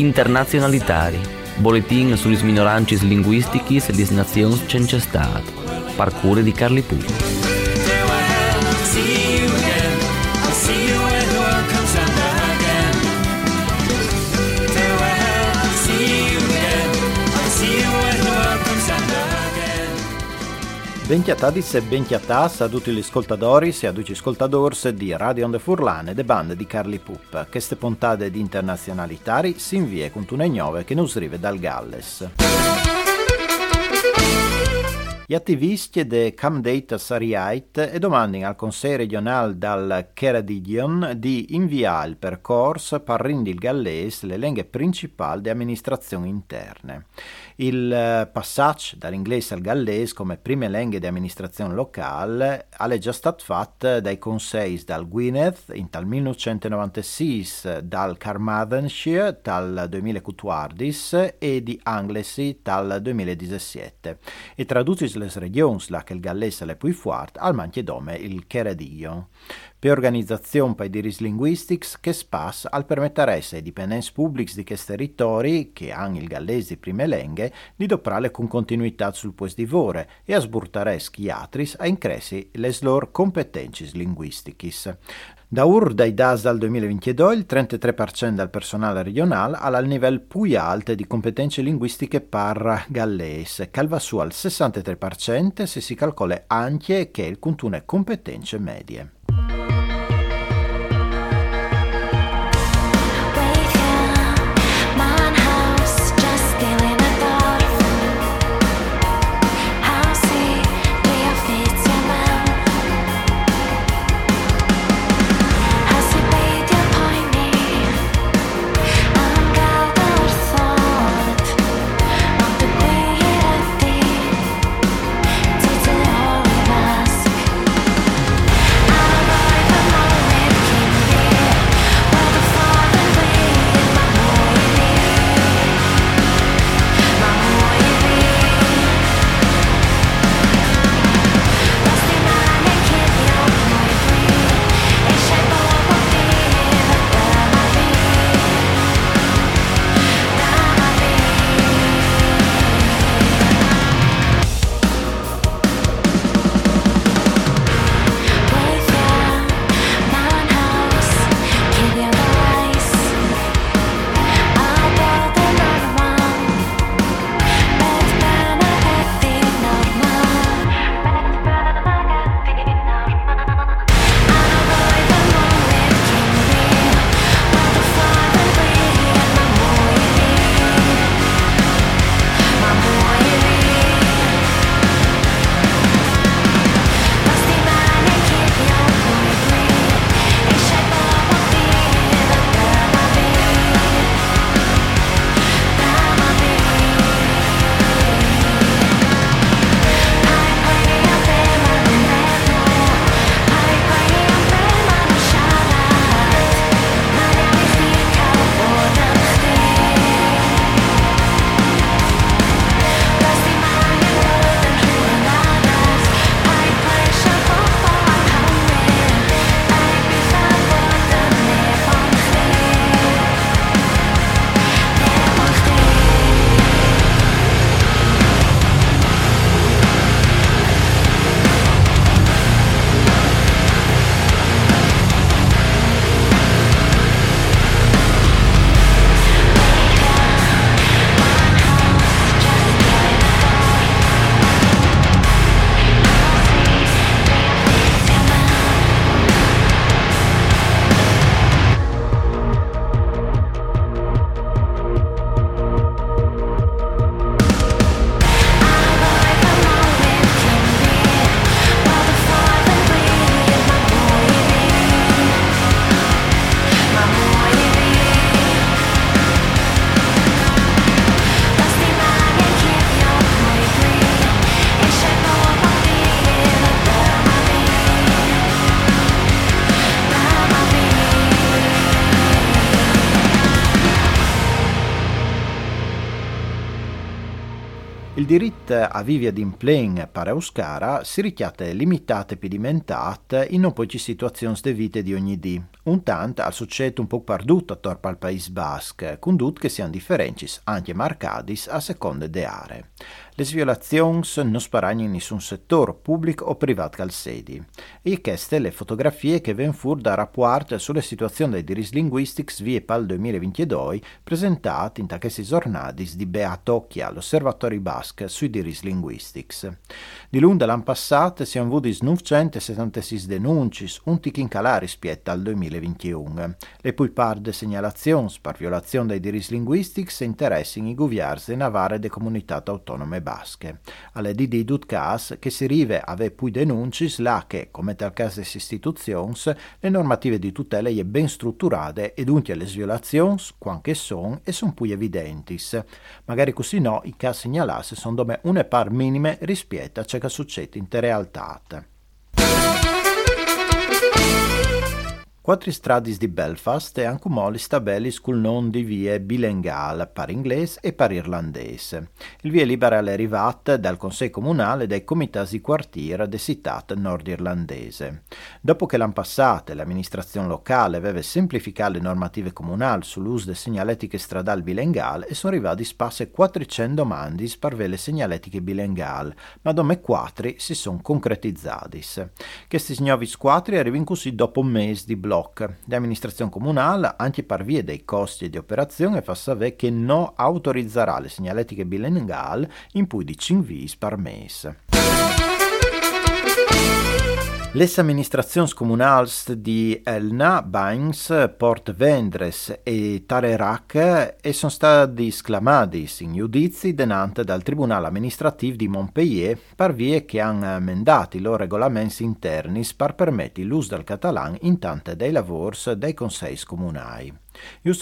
internazionalitari, boletin sulle minoranze linguistiche e le nazioni senza Stato, parcure di Carli Pucci. Benchiatadis e benchiatas a tutti gli ascoltatori e a tutti gli ascoltatori di Radio Onde Furlane de bande di Carli Pup. Queste puntate di internazionalitari si invia con una ignove che nos arriva dal Galles. Gli attivisti de Camdata Sariait e domandano al Consiglio regionale dal Keradigion di inviare il percorso per rendere il gallese le lingue principali di amministrazione interne. Il eh, passaggio dall'inglese al gallese come prime lingue di amministrazione locale è già stato fatto dai consigli dal Gwynedd in tal 1996, dal Carmarthenshire dal 2014 e di Anglesey dal 2017 e traduci le regioni la il gallese è più forte al manchiedome il Cheredio per organizzazione i linguistics che spas al permettere ai dipendenti pubblici di questi territori, che hanno il gallese prime lingue, di doprare con continuità sul posto di vore e a sburtare schiatris a incressi le loro competenze linguistiche. Da UR dai DAS dal 2022 il 33% del personale regionale ha il livello più alto di competenze linguistiche per gallese, calva su al 63% se si calcola anche che il contune competenze medie. lideri a vivere in plen si richiate limitate pedimentate in non poi situazioni di vita di ogni dì. Un tanto al succede un po' perduto attorno al Paese Basque, con che siano differenti anche marcati a seconda de aree. Le violazioni non sparano in nessun settore, pubblico o privato al sedi. E queste le fotografie che vengono fuori da rapport sulle situazioni dei diritti linguistici via PAL 2022 presentate in questi giornati di Beatocchia, l'Osservatorio Basque sui diritti linguistici. Di lungo l'anno passato si hanno avuto 976 denunci, un tic in calare rispetto al 2021. Le poi par de segnalazioni per violazione dei diritti linguistici interessano i governi e navare de comunità autonome basche. Alle di Dutcas che si rive ave poi denunci là che, come tal caso delle istituzioni, le normative di tutela è ben strutturate e dunque le violazioni, quanche sono, e sono più evidenti. Magari così no, i casi segnalati sono dome une par minime rispetto a ciò che succede in realtà. Quattro strade di Belfast e anche moli stabelli sul non di vie bilinguali per inglese e per irlandese. Il via libera è arrivata dal Consiglio Comunale e dai comitati di quartiere de città nordirlandese. Dopo che l'anno passato l'amministrazione locale aveva semplificato le normative comunali sull'uso delle segnaletiche stradali bilinguali e sono arrivati spasse 400 domande per le segnaletiche bilinguali, ma dome quattro si sono concretizzati. Questi nuovi quattro arrivano così dopo un mese di blocco blocca. L'amministrazione comunale, anche per via dei costi di operazione, fa sapere che non autorizzerà le segnaletiche bilinguali in più di 5 vis per mese. Le amministrazioni comunali di Elna, Bains, Port Vendres e Tarerac sono stati esclamati in giudizi denante dal Tribunale amministrativo di Montpellier per vie che hanno emendato i loro regolamenti interni per permettere l'uso del catalano in tante dei lavori dei consigli comunali.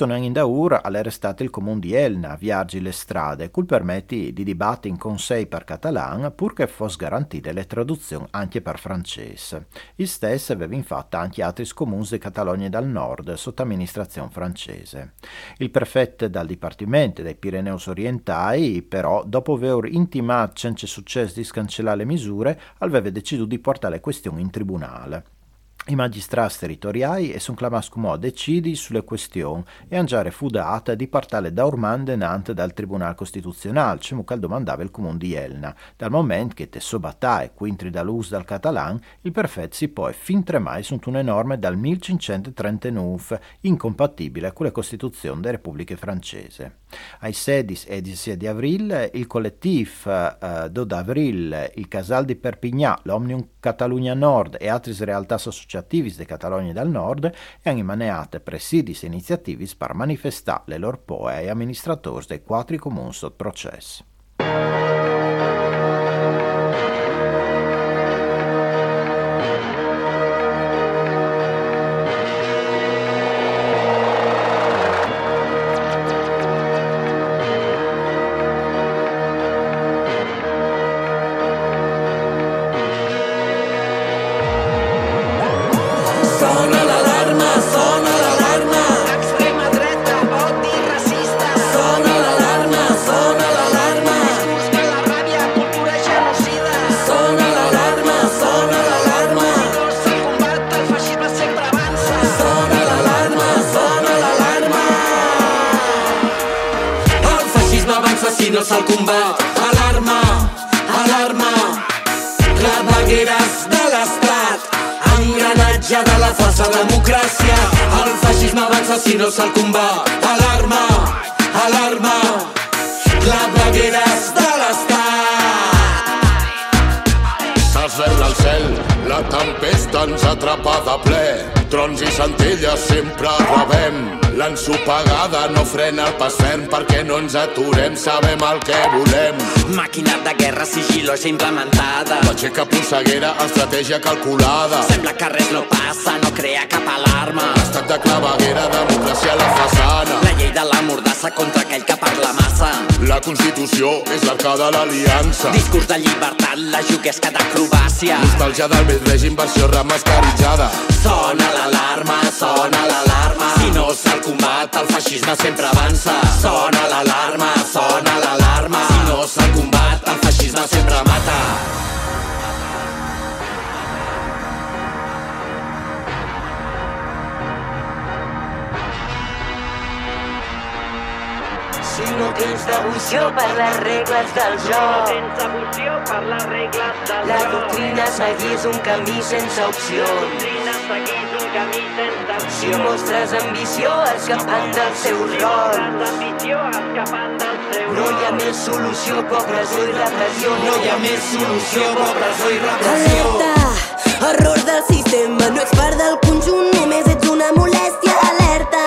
Anno in daur all'arrestato il comune di Elna, viaggi le strade, cui permetti di dibattere in consiglio per catalan purché fosse garantite le traduzioni anche per francese. Il stesso aveva infatti anche altri comuni di Catalogna dal nord sotto amministrazione francese. Il prefetto dal Dipartimento dei Pireneus Orientali, però, dopo aver intimato senza successo di scancellare le misure, aveva deciso di portare le questioni in tribunale. I magistrati territoriali e sono chiamati a decidere sulle questioni e hanno fudata di partire da ormai denante dal Tribunale Costituzionale, come domandava il comune di Elna, dal momento che te sobattae quintri dall'uso dal catalan, il perfetto si poi fin tremai sunt una norme dal 1539, incompatibile con la Costituzione della Repubblica Francese. Ai 16 e 17 di aprile il collettivo eh, Dod Avril, il Casal di Perpignan, l'Omnium Catalunya Nord e altre realtà associative di Catalogna del Nord hanno emaneato presidi e iniziative per manifestare le loro poe ai amministratori dei quattro comuni sotto processo. tants atrapar de ple. Trons i centelles sempre rebem l'ensopegada no frena el pas ferm perquè no ens aturem, sabem el que volem. Màquina de guerra sigilosa implementada. L'aixeca polseguera, estratègia calculada. Sembla que res no passa, no crea cap alarma. Estat de claveguera, democràcia a la façana. La llei de la mordassa contra aquell que parla massa. La Constitució és l'arca de l'aliança. Discurs de llibertat, la juguesca d'acrobàcia. Nostàlgia del vell règim, versió remascaritzada. Sona l'alarma, sona l'alarma. Si no se'l combat el feixisme sempre avança. Sona l'alarma, sona l'alarma. Si no se'l combat, el feixisme sempre mata. Si no tens devoció per les regles del joc, Tens devoció per les regles del la joc. doctrina seguir és un camí sense opcions. Doctrina seguís camí sense Si mostres ambició escapant dels seus rols, Tens ambició escapant del seu no hi ha més solució que opressió i repressió. No hi ha més solució que opressió i repressió. Alerta, error del sistema, no ets part del conjunt, només ets una molèstia. Alerta,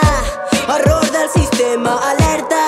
error del sistema, alerta,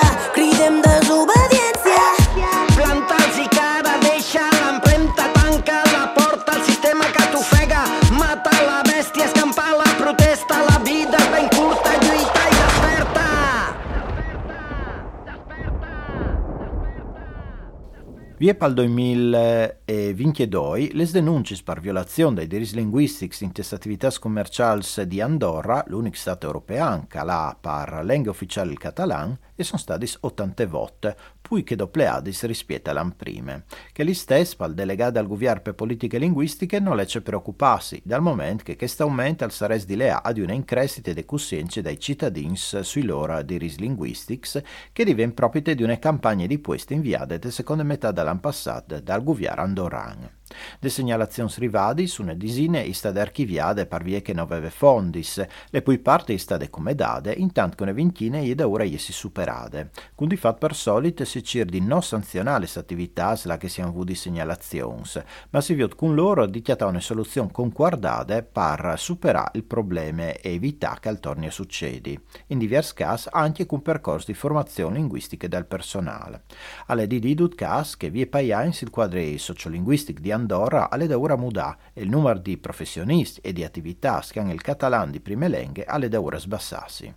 Vie pal 2022 les denunce per violazione dei diritti linguistici in attività commerciali di Andorra, l'unico stato europeo che ha per lingua ufficiale il catalan, e sono stati 80 volte, poi che dopleadis rispetto all'an prime, che gli stessi, pal delegato al governo per politiche linguistiche, non lecce preoccuparsi, dal momento che questo aumento al sares di lea ad una increscita de coscienze dai cittadini sui loro diritti linguistici, che diven proprio di una campagna di queste inviate de seconda metà dell'anno passato dal governo andorran. Le segnalazioni rivadi sono disine e state archiviate per vie che non aveva fondis, le cui parti state come date, intanto che una ventina è da ora si superate. Con di fatto per solito si cerca di non sanzionare le attività la che siano avuti segnalazioni, ma si vede con loro di una soluzione concordata per superare il problema e evitare che al torni a succedi. In diversi casi anche con percorsi di formazione linguistica del personale. Alle di didut cas che vi è paiains il quadro sociolinguistico di Andorra alle da ora mudà e il numero di professionisti e di attività hanno il catalan di prime lingue alle da ora sbassarsi.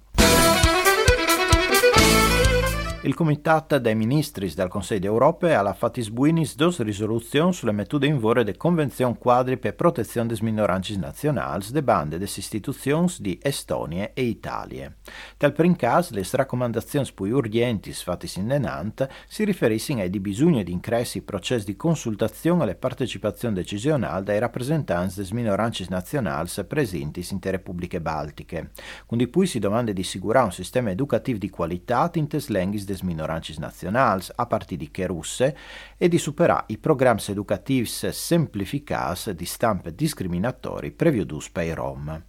Il Comitato dei Ministri del Consiglio d'Europa ha fatto sbuinis dos risoluzioni sulle metode in vore de Convenzione quadri per protezione des minoranze nazionali de bande des istituzioni di Estonia e Italia. Tal prim cas, le raccomandazioni più urgenti fatte in denant si riferissero ai di bisogno di incressi processi di consultazione alle partecipazione decisionale dai rappresentanti des minoranze nazionali presenti in te repubbliche baltiche, con di cui si domanda di assicurare un sistema educativo di qualità in tes lenghis des minoranze nazionali a partire di che russe e di superare i programmi educativi semplificati di stampe discriminatori previudus per i Rom.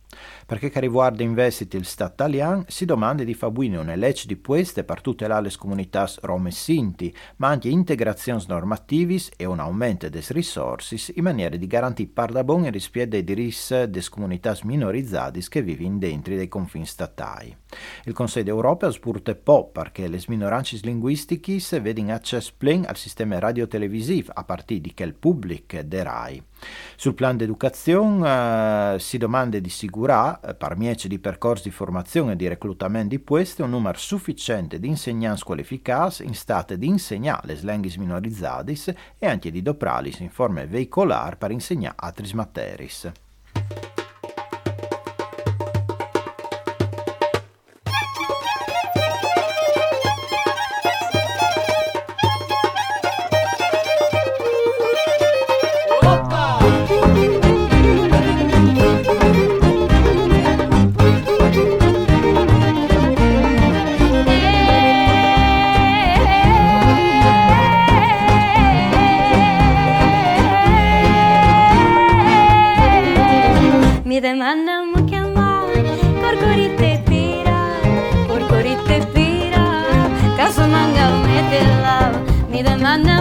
Perché che riguarda investiti il Stato italiano, si domanda di fabuire una legge di queste per tutelare le comunità rom e sinti, ma anche integrazioni normative e un aumento delle risorse in maniera di garantire par da bon e rispetto dei diritti delle comunità minorizzate che vivono dentro dei confini statali. Il Consiglio d'Europa ha spurte po' perché le minoranze linguistiche vedono accesso pleno al sistema radiotelevisivo a partire di quel pubblico de RAI. Sul piano d'educazione eh, si domanda di assicurare, per miece di percorsi di formazione e di reclutamento di queste, un numero sufficiente di insegnanti qualificati in stato di insegnare le lingue minorizzate e anche di dopralis in forma veicolare per insegnare altre materie. me, then I know.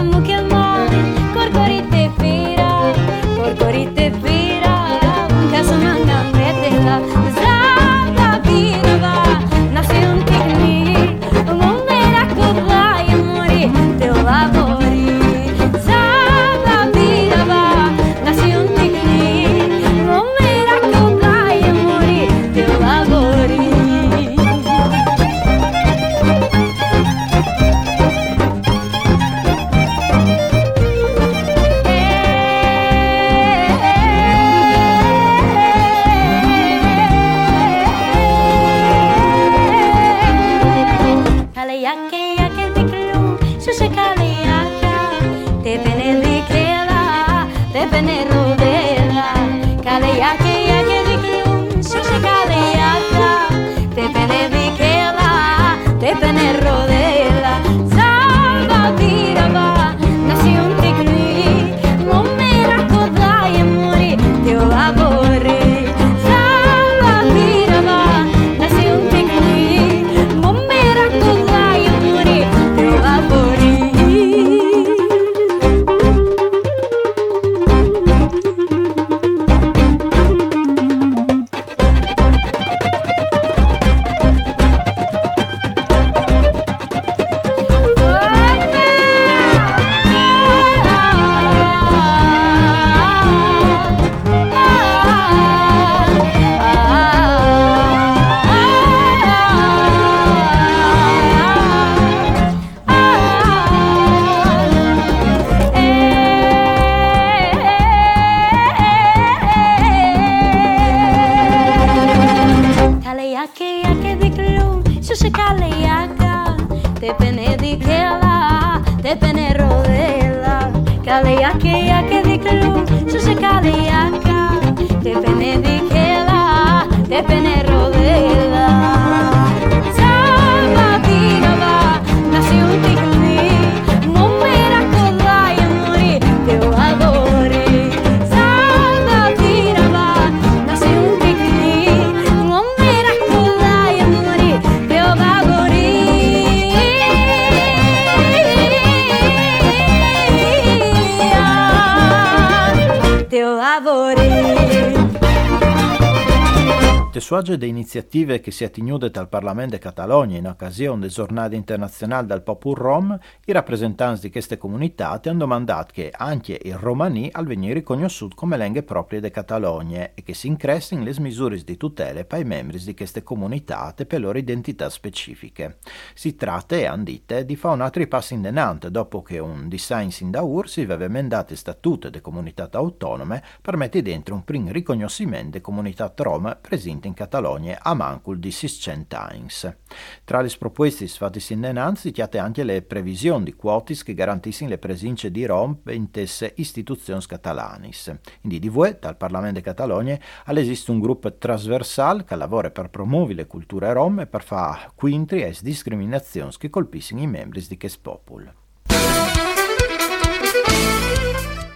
Tesuage de iniziative che si attignude dal Parlamento de Catalogna in occasione del Giornata Internazionale del Popul Rom, i rappresentanti di queste comunità hanno domandato che anche il romani al venire riconosciuto come lingue proprie de Catalogna e che si incressino le misure di tutela per i membri di queste comunità per loro identità specifiche. Si tratta, e andite, di fare un altro passo in denante dopo che un design sin da UR si aveva emendato il statuto delle comunità autonome per mettere dentro un primo riconoscimento delle comunità rom presenti in Catalogna a mancul di 600 times. Tra le proposte fatte in denanzi chiate anche le previsioni di quotis che garantiscono le presenze di Rom in tesse istituzioni catalanis. In DDV, dal Parlamento di Catalogna, esiste un gruppo trasversale che lavora per promuovere le culture rom e per fare quintri e discriminazioni che colpiscono i membri di questo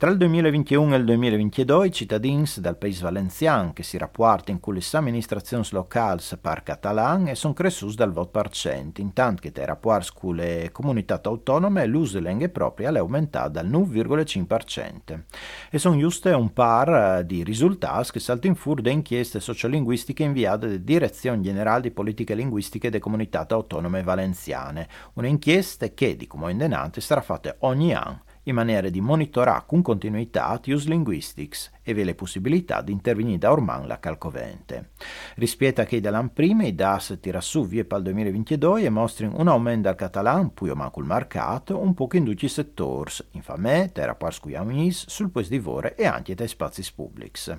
Tra il 2021 e il 2022 i cittadini del Paese Valenciano che si rapportano con le amministrazioni locali per catalan sono cresciuti dal voto per cento, intanto che i rapporti con le comunità autonome l'uso delle lingue proprie è aumentato dal 9,5%. E sono giuste un par eh, di risultati che saltano fuori da inchieste sociolinguistiche inviate da Direzione Generale di Politiche Linguistiche delle Comunità Autonome Valenziane, un'inchiesta che, di come indenante, sarà fatta ogni anno in maniera di monitorare con continuità Use Linguistics e le possibilità di intervenire da orman la calcovente. Rispetto a che dall'anno prima i DAS tira su via il 2022 e mostrano un aumento del catalan, poi manco il mercato, un po' in tutti i settori, infame, terra par scuiamis, sul posto di vore e anche dai spazi pubblici.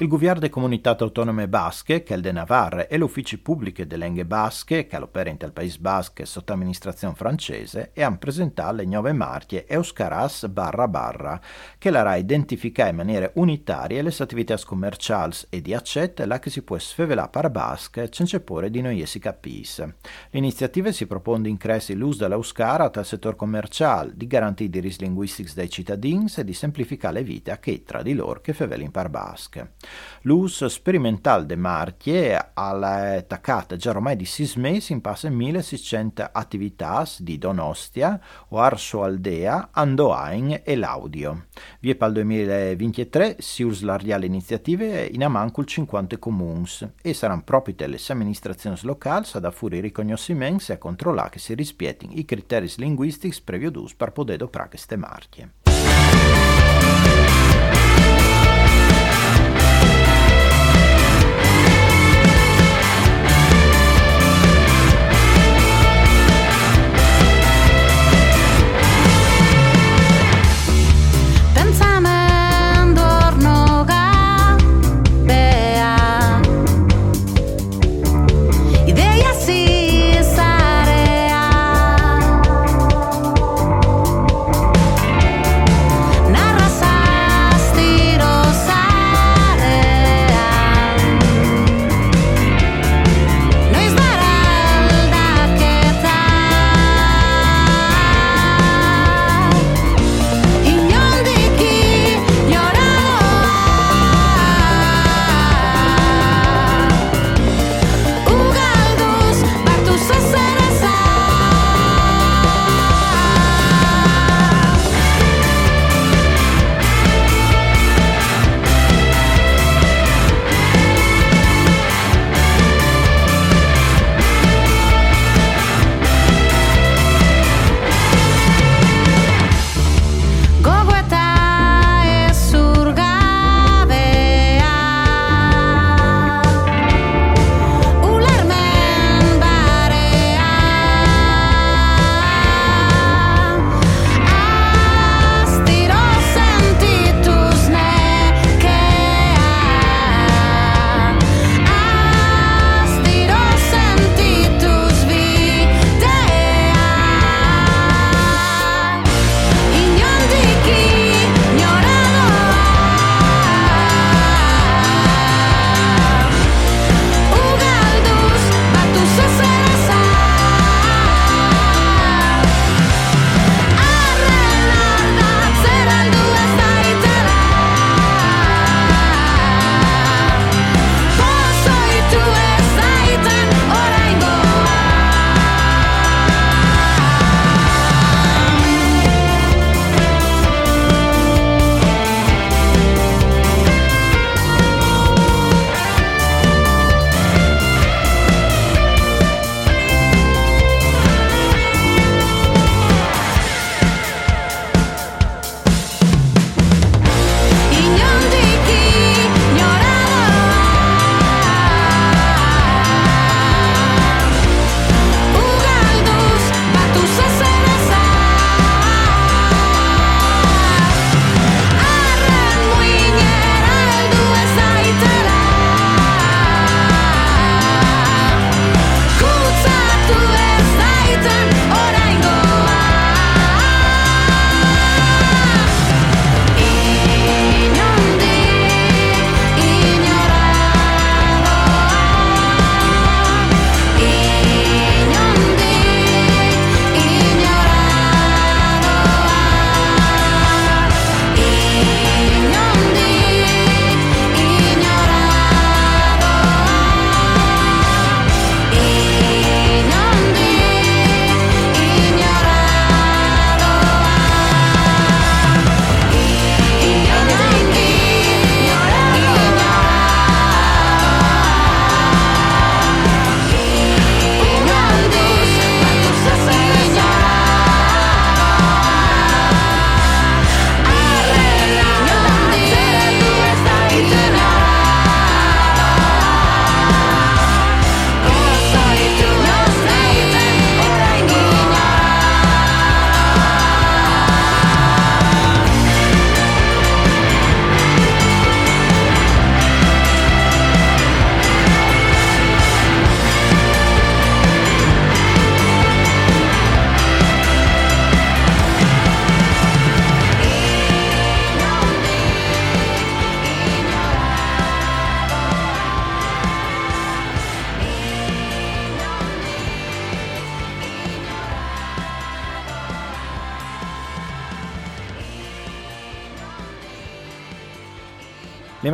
Il governo delle comunità autonome basche, il de Navarre, e l'ufficio pubblico delle lingue basche, che l'opera in Paese basche sotto amministrazione francese, e hanno presentato le nuove marche Euskaras barra barra, che la identificare in maniera unitaria le attività commerciali e di accetta la che si può sfevelare per basche senza pure di noi si capisse. L'iniziativa si propone di increscere l'uso dell'Euskara dal settore commerciale, di garantire i diritti linguistici dei cittadini e di semplificare le vite a che tra di loro che fevelin per basche. L'us sperimental de Marche alla attaccata già ormai di sei mesi in passe 1600 attività di Donostia, Arso Aldea, Andoain e Laudio. Vie pal 2023 si usa iniziative in amancul 50 comuns e saranno proprio le amministrazioni locali ad affuri riconoscimenti e a controllare che si rispiettino i criteri linguistici previsti per poter operare queste marche.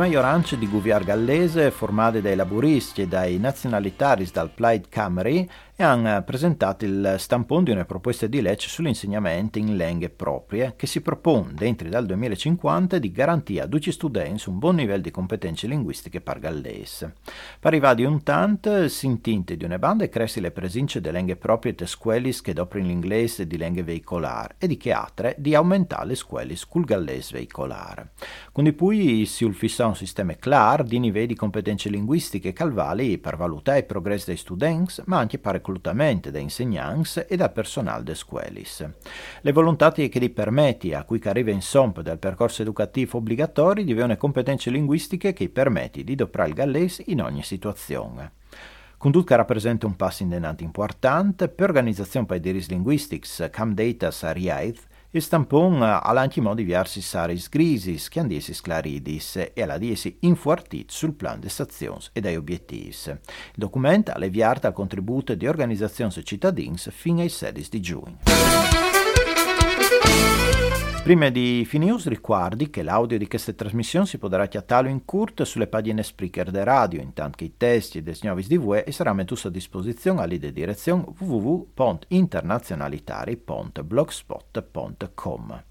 Le maggioranze di guviar gallese, formate dai laburisti e dai nazionalitari dal Plaid Camry, hanno presentato il stampone di una proposta di legge sull'insegnamento in lingue proprie che si propone, dentro dal 2050, di garantire a tutti gli studenti un buon livello di competenze linguistiche per gallese. Per arrivare di un tanto, si intinte di una banda e cresci le presenze delle lingue proprie te scuole che dopo l'inglese di lingue veicolare e di che altre di aumentare le scuole col gallese veicolare. Quindi poi si ulfissa un sistema chiaro di livelli di competenze linguistiche calvali per valutare il progresso dei studenti, ma anche per reclutamento da insegnanti e da personale de scuolis. Le volontà che li permetti a cui arriva in somp del percorso educativo obbligatorio di avere competenze linguistiche che permetti di doprare il gallese in ogni situazione. Conduca rappresenta un passo in denante importante per l'organizzazione per i diritti linguistici Cam Data Sariaith il stampon ha anche modo di viarsi saris grisis, che andiesis claridis e alla diesi infuartit sul plan de stazioni e dai obiettivi. Il documento ha leviato al contributo di organizzazioni cittadins fino ai 16 di giugno. Prima di finire, ricordi che l'audio di questa trasmissione si potrà chiattare in curto sulle pagine Spreaker de radio, intanto che i testi dei nuovi di UE sarà messi a disposizione all'ide direzione www.internazionalitari.blogspot.com.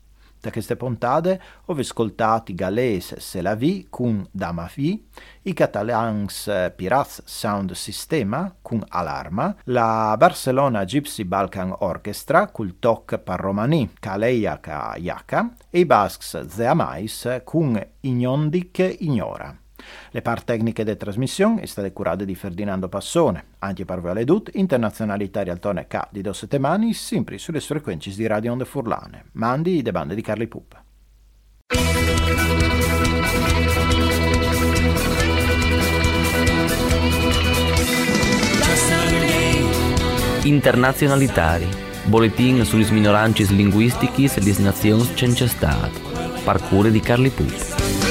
Da queste puntate ho ascoltato galese Se la vie con Damafi, i catalans eh, Pirats Sound Sistema con Alarma, la Barcelona Gypsy Balkan Orchestra col toc par romani Kaleia Yaka e i Basques Zeamais con Ignondic Ignora. Le part tecniche de trasmissione è state curate di Ferdinando Passone, anche per voi dut internazionalità altone K di dos settimane, sempre sulle frequenze di Radio Onde Furlane. Mandi de bande di Carli Pup. Internazionalitari, boletin sulle minoranze linguistiche e le nazioni c'è state, parcure di Carli Pup.